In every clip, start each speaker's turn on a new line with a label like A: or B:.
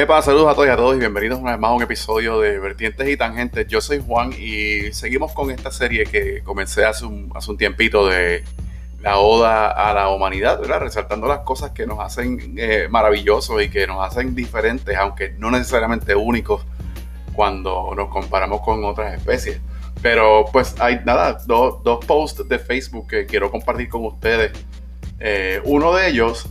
A: Epa, saludos a todos y a todos y bienvenidos una vez más a un episodio de Vertientes y Tangentes. Yo soy Juan y seguimos con esta serie que comencé hace un, hace un tiempito de la oda a la humanidad, ¿verdad? Resaltando las cosas que nos hacen eh, maravillosos y que nos hacen diferentes, aunque no necesariamente únicos cuando nos comparamos con otras especies. Pero pues hay nada, dos, dos posts de Facebook que quiero compartir con ustedes. Eh, uno de ellos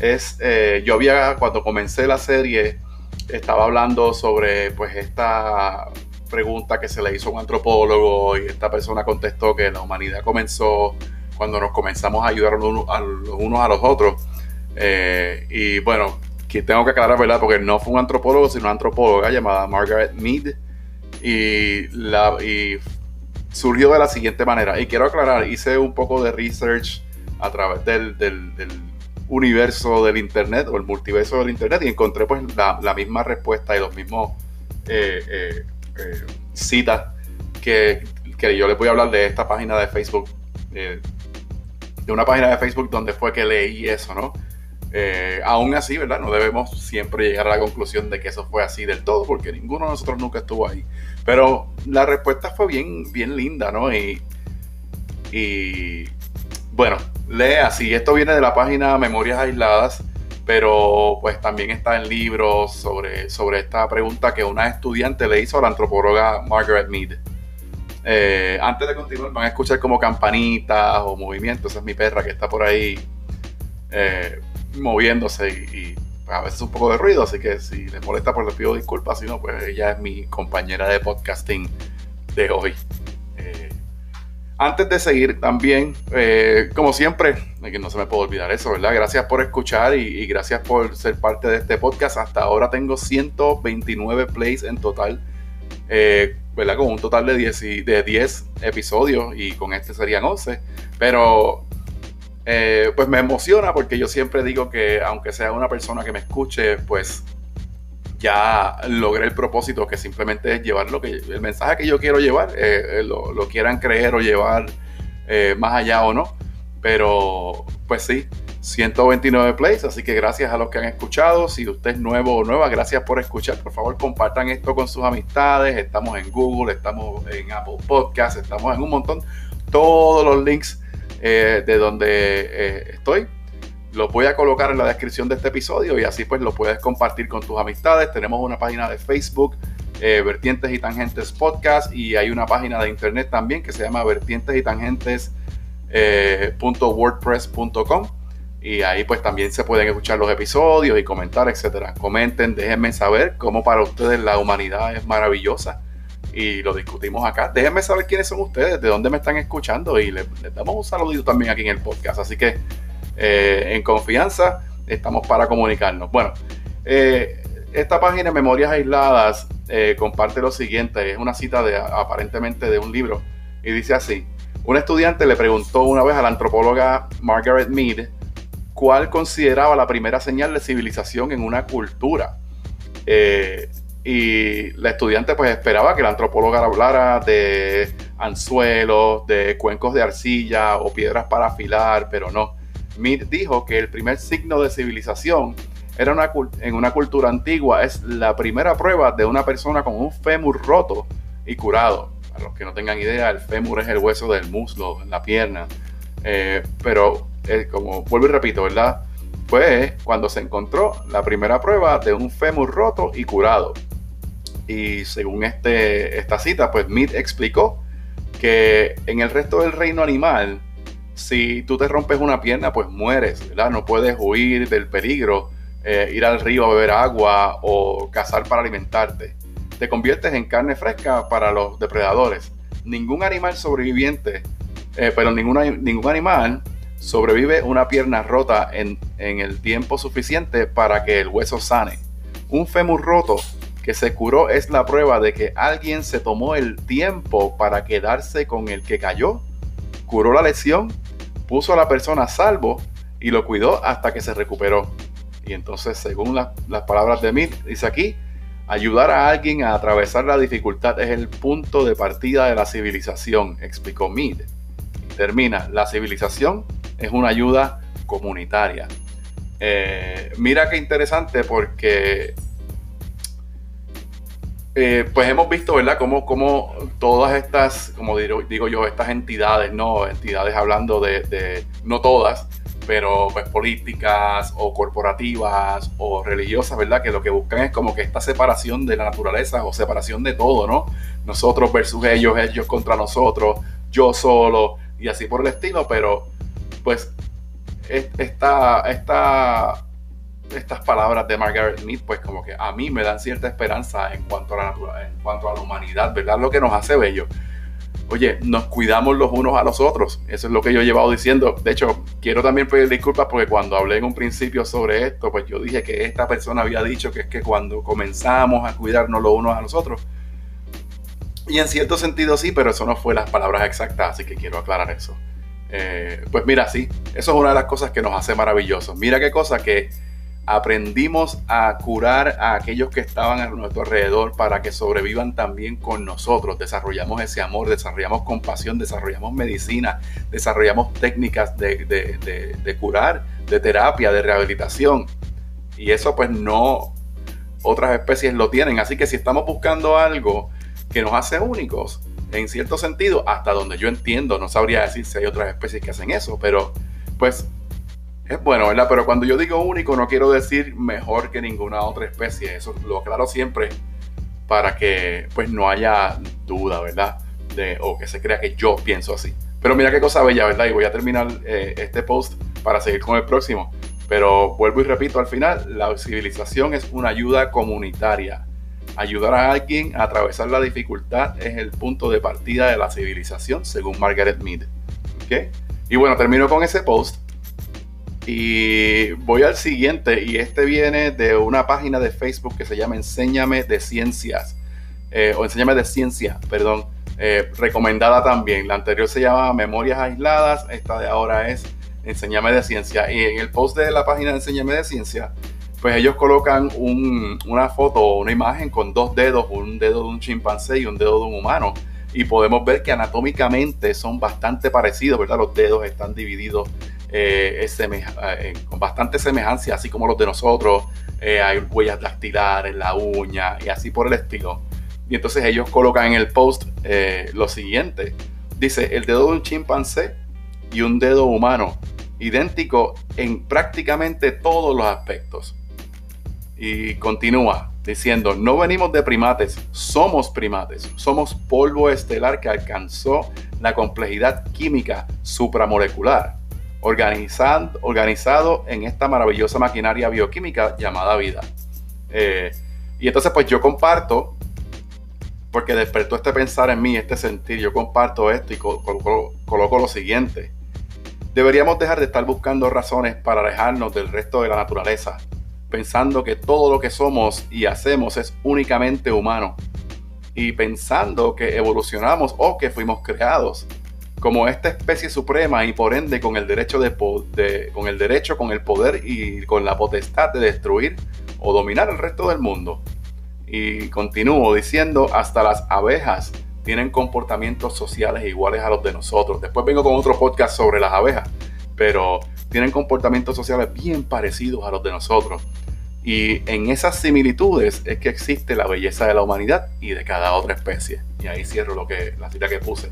A: es, eh, yo había, cuando comencé la serie, estaba hablando sobre pues esta pregunta que se le hizo a un antropólogo y esta persona contestó que la humanidad comenzó cuando nos comenzamos a ayudar los unos a los otros. Eh, y bueno, que tengo que aclarar, ¿verdad? Porque no fue un antropólogo, sino una antropóloga llamada Margaret Mead. Y, la, y surgió de la siguiente manera. Y quiero aclarar, hice un poco de research a través del, del universo del Internet o el multiverso del Internet y encontré pues la, misma respuesta y los mismos eh, eh, eh, citas que, yo les voy a hablar de esta página de Facebook, de una página de Facebook donde fue que leí eso, ¿no? aún así, ¿verdad? No debemos siempre llegar a la conclusión de que eso fue así del todo, porque ninguno de nosotros nunca estuvo ahí. Pero la respuesta fue bien, bien linda, ¿no? Y, y bueno, lee así. Esto viene de la página Memorias Aisladas, pero pues también está en libros sobre, sobre esta pregunta que una estudiante le hizo a la antropóloga Margaret Mead. Eh, antes de continuar, van a escuchar como campanitas o movimientos. Esa es mi perra que está por ahí eh, moviéndose y, pues, a veces un poco de ruido, así que si les molesta, pues les pido disculpas. Si no, pues ella es mi compañera de podcasting de hoy. Antes de seguir, también, eh, como siempre, que no se me puede olvidar eso, ¿verdad? Gracias por escuchar y, gracias por ser parte de este podcast. Hasta ahora tengo 129 plays en total, eh, ¿verdad? Con un total de 10, de 10 episodios y con este serían 11. Pero, eh, pues me emociona porque yo siempre digo que aunque sea una persona que me escuche, pues ya logré el propósito que simplemente es llevar lo que el mensaje que yo quiero llevar, eh, eh, lo, quieran creer o llevar eh, más allá o no. Pero pues sí, 129 plays, así que gracias a los que han escuchado. Si usted es nuevo o nueva, gracias por escuchar. Por favor, compartan esto con sus amistades. Estamos en Google, estamos en Apple Podcasts, estamos en un montón. Todos los links de donde estoy los voy a colocar en la descripción de este episodio y así pues lo puedes compartir con tus amistades. Tenemos una página de Facebook, eh, Vertientes y Tangentes Podcast, y hay una página de internet también que se llama vertientes y tangentes eh, y ahí pues también se pueden escuchar los episodios y comentar, etcétera. Comenten, déjenme saber cómo para ustedes la humanidad es maravillosa y lo discutimos acá. Déjenme saber quiénes son ustedes, de dónde me están escuchando y les, les damos un saludito también aquí en el podcast. Así que eh, en confianza, estamos para comunicarnos. Bueno, eh, esta página Memorias Aisladas eh, comparte lo siguiente, es una cita de aparentemente de un libro y dice así, un estudiante le preguntó una vez a la antropóloga Margaret Mead cuál consideraba la primera señal de civilización en una cultura. y la estudiante pues esperaba que la antropóloga hablara de anzuelos, de cuencos de arcilla o piedras para afilar, pero no. Mead dijo que el primer signo de civilización era una, en una cultura antigua es la primera prueba de una persona con un fémur roto y curado. Para los que no tengan idea, el fémur es el hueso del muslo, la pierna. Eh, pero, eh, como vuelvo y repito, ¿verdad? Fue cuando se encontró la primera prueba de un fémur roto y curado. Y según este, esta cita, pues Mead explicó que en el resto del reino animal, si tú te rompes una pierna, pues mueres, ¿verdad? No puedes huir del peligro, eh, ir al río a beber agua o cazar para alimentarte. Te conviertes en carne fresca para los depredadores. Ningún animal sobreviviente, eh, pero ningún, ningún animal sobrevive una pierna rota en, en el tiempo suficiente para que el hueso sane. Un fémur roto que se curó es la prueba de que alguien se tomó el tiempo para quedarse con el que cayó, curó la lesión puso a la persona a salvo y lo cuidó hasta que se recuperó. Y entonces, según las palabras de Mead, dice aquí, ayudar a alguien a atravesar la dificultad es el punto de partida de la civilización, explicó Mead. Termina, la civilización es una ayuda comunitaria. Eh, mira qué interesante porque eh, pues hemos visto, ¿verdad?, cómo, cómo todas estas, como digo, digo, yo, estas entidades, ¿no? Entidades hablando de, de, no todas, pero pues políticas o corporativas o religiosas, ¿verdad? Que lo que buscan es como que esta separación de la naturaleza o separación de todo, ¿no? Nosotros versus ellos, ellos contra nosotros, yo solo y así por el estilo, pero pues esta, esta estas palabras de Margaret Mead, pues como que a mí me dan cierta esperanza en cuanto a la, en cuanto a la humanidad, ¿verdad? Lo que nos hace bello. Oye, nos cuidamos los unos a los otros. Eso es lo que yo he llevado diciendo. De hecho, quiero también pedir disculpas porque cuando hablé en un principio sobre esto, pues yo dije que esta persona había dicho que es que cuando comenzamos a cuidarnos los unos a los otros. Y en cierto sentido sí, pero eso no fue las palabras exactas, así que quiero aclarar eso. Eh, pues mira, sí, eso es una de las cosas que nos hace maravillosos. Mira qué cosa que aprendimos a curar a aquellos que estaban a nuestro alrededor para que sobrevivan también con nosotros. Desarrollamos ese amor, desarrollamos compasión, desarrollamos medicina, desarrollamos técnicas de, curar, de terapia, de rehabilitación. Y eso pues no otras especies lo tienen. Así que si estamos buscando algo que nos hace únicos, en cierto sentido, hasta donde yo entiendo, no sabría decir si hay otras especies que hacen eso, pero pues es bueno, ¿verdad? Pero cuando yo digo único no quiero decir mejor que ninguna otra especie. Eso lo aclaro siempre para que pues no haya duda, ¿verdad? De, o que se crea que yo pienso así. Pero mira qué cosa bella, ¿verdad? Y voy a terminar eh, este post para seguir con el próximo. Pero vuelvo y repito al final, la civilización es una ayuda comunitaria. Ayudar a alguien a atravesar la dificultad es el punto de partida de la civilización, según Margaret Mead. ¿Okay? Y bueno, termino con ese post y voy al siguiente, y este viene de una página de Facebook que se llama Enséñame de Ciencias, eh, o Enséñame de Ciencia, perdón, eh, recomendada también. La anterior se llama Memorias Aisladas, esta de ahora es Enséñame de Ciencia. Y en el post de la página de Enséñame de Ciencia, pues ellos colocan una foto o una imagen con dos dedos, un dedo de un chimpancé y un dedo de un humano. Y podemos ver que anatómicamente son bastante parecidos, ¿verdad? Los dedos están divididos eh, eh, con bastante semejanza, así como los de nosotros. Eh, hay huellas dactilares, la uña y así por el estilo. Y entonces ellos colocan en el post lo siguiente. Dice, el dedo de un chimpancé y un dedo humano, idéntico en prácticamente todos los aspectos. Y continúa diciendo, no venimos de primates, somos primates, somos polvo estelar que alcanzó la complejidad química supramolecular organizado, organizado en esta maravillosa maquinaria bioquímica llamada vida. Eh, y entonces pues yo comparto, porque despertó este pensar en mí, este sentir, yo comparto esto y coloco lo siguiente. Deberíamos dejar de estar buscando razones para alejarnos del resto de la naturaleza, pensando que todo lo que somos y hacemos es únicamente humano, y pensando que evolucionamos o que fuimos creados como esta especie suprema y por ende con el derecho de, con el derecho, con el poder y con la potestad de destruir o dominar el resto del mundo. Y continúo diciendo, hasta las abejas tienen comportamientos sociales iguales a los de nosotros. Después vengo con otro podcast sobre las abejas, pero tienen comportamientos sociales bien parecidos a los de nosotros. Y en esas similitudes es que existe la belleza de la humanidad y de cada otra especie. Y ahí cierro lo que, la cita que puse.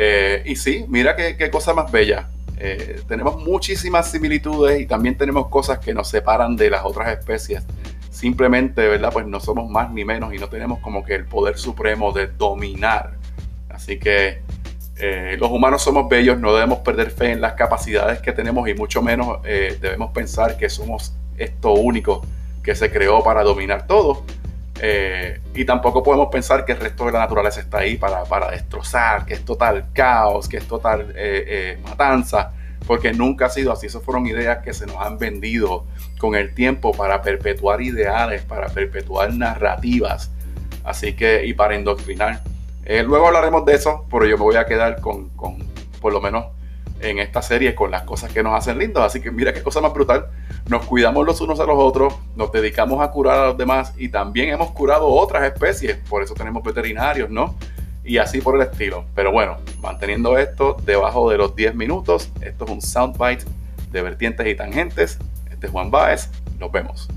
A: Eh, y sí, mira qué, cosa más bella. Eh, tenemos muchísimas similitudes y también tenemos cosas que nos separan de las otras especies. Simplemente, ¿verdad? Pues no somos más ni menos y no tenemos como que el poder supremo de dominar. Así que eh, los humanos somos bellos, no debemos perder fe en las capacidades que tenemos y mucho menos debemos pensar que somos esto único que se creó para dominar todo. Eh, y tampoco podemos pensar que el resto de la naturaleza está ahí para, para destrozar, que es total caos, que es total eh, eh, matanza, porque nunca ha sido así. Esas fueron ideas que se nos han vendido con el tiempo para perpetuar ideales, para perpetuar narrativas, así que, y para indoctrinar. luego hablaremos de eso, pero yo me voy a quedar con, con por lo menos en esta serie con las cosas que nos hacen lindos. Así que mira qué cosa más brutal. Nos cuidamos los unos a los otros, nos dedicamos a curar a los demás y también hemos curado otras especies. Por eso tenemos veterinarios, ¿no? Y así por el estilo. Pero bueno, manteniendo esto debajo de los 10 minutos, esto es un soundbite de vertientes y tangentes. Este es Juan Baez. Nos vemos.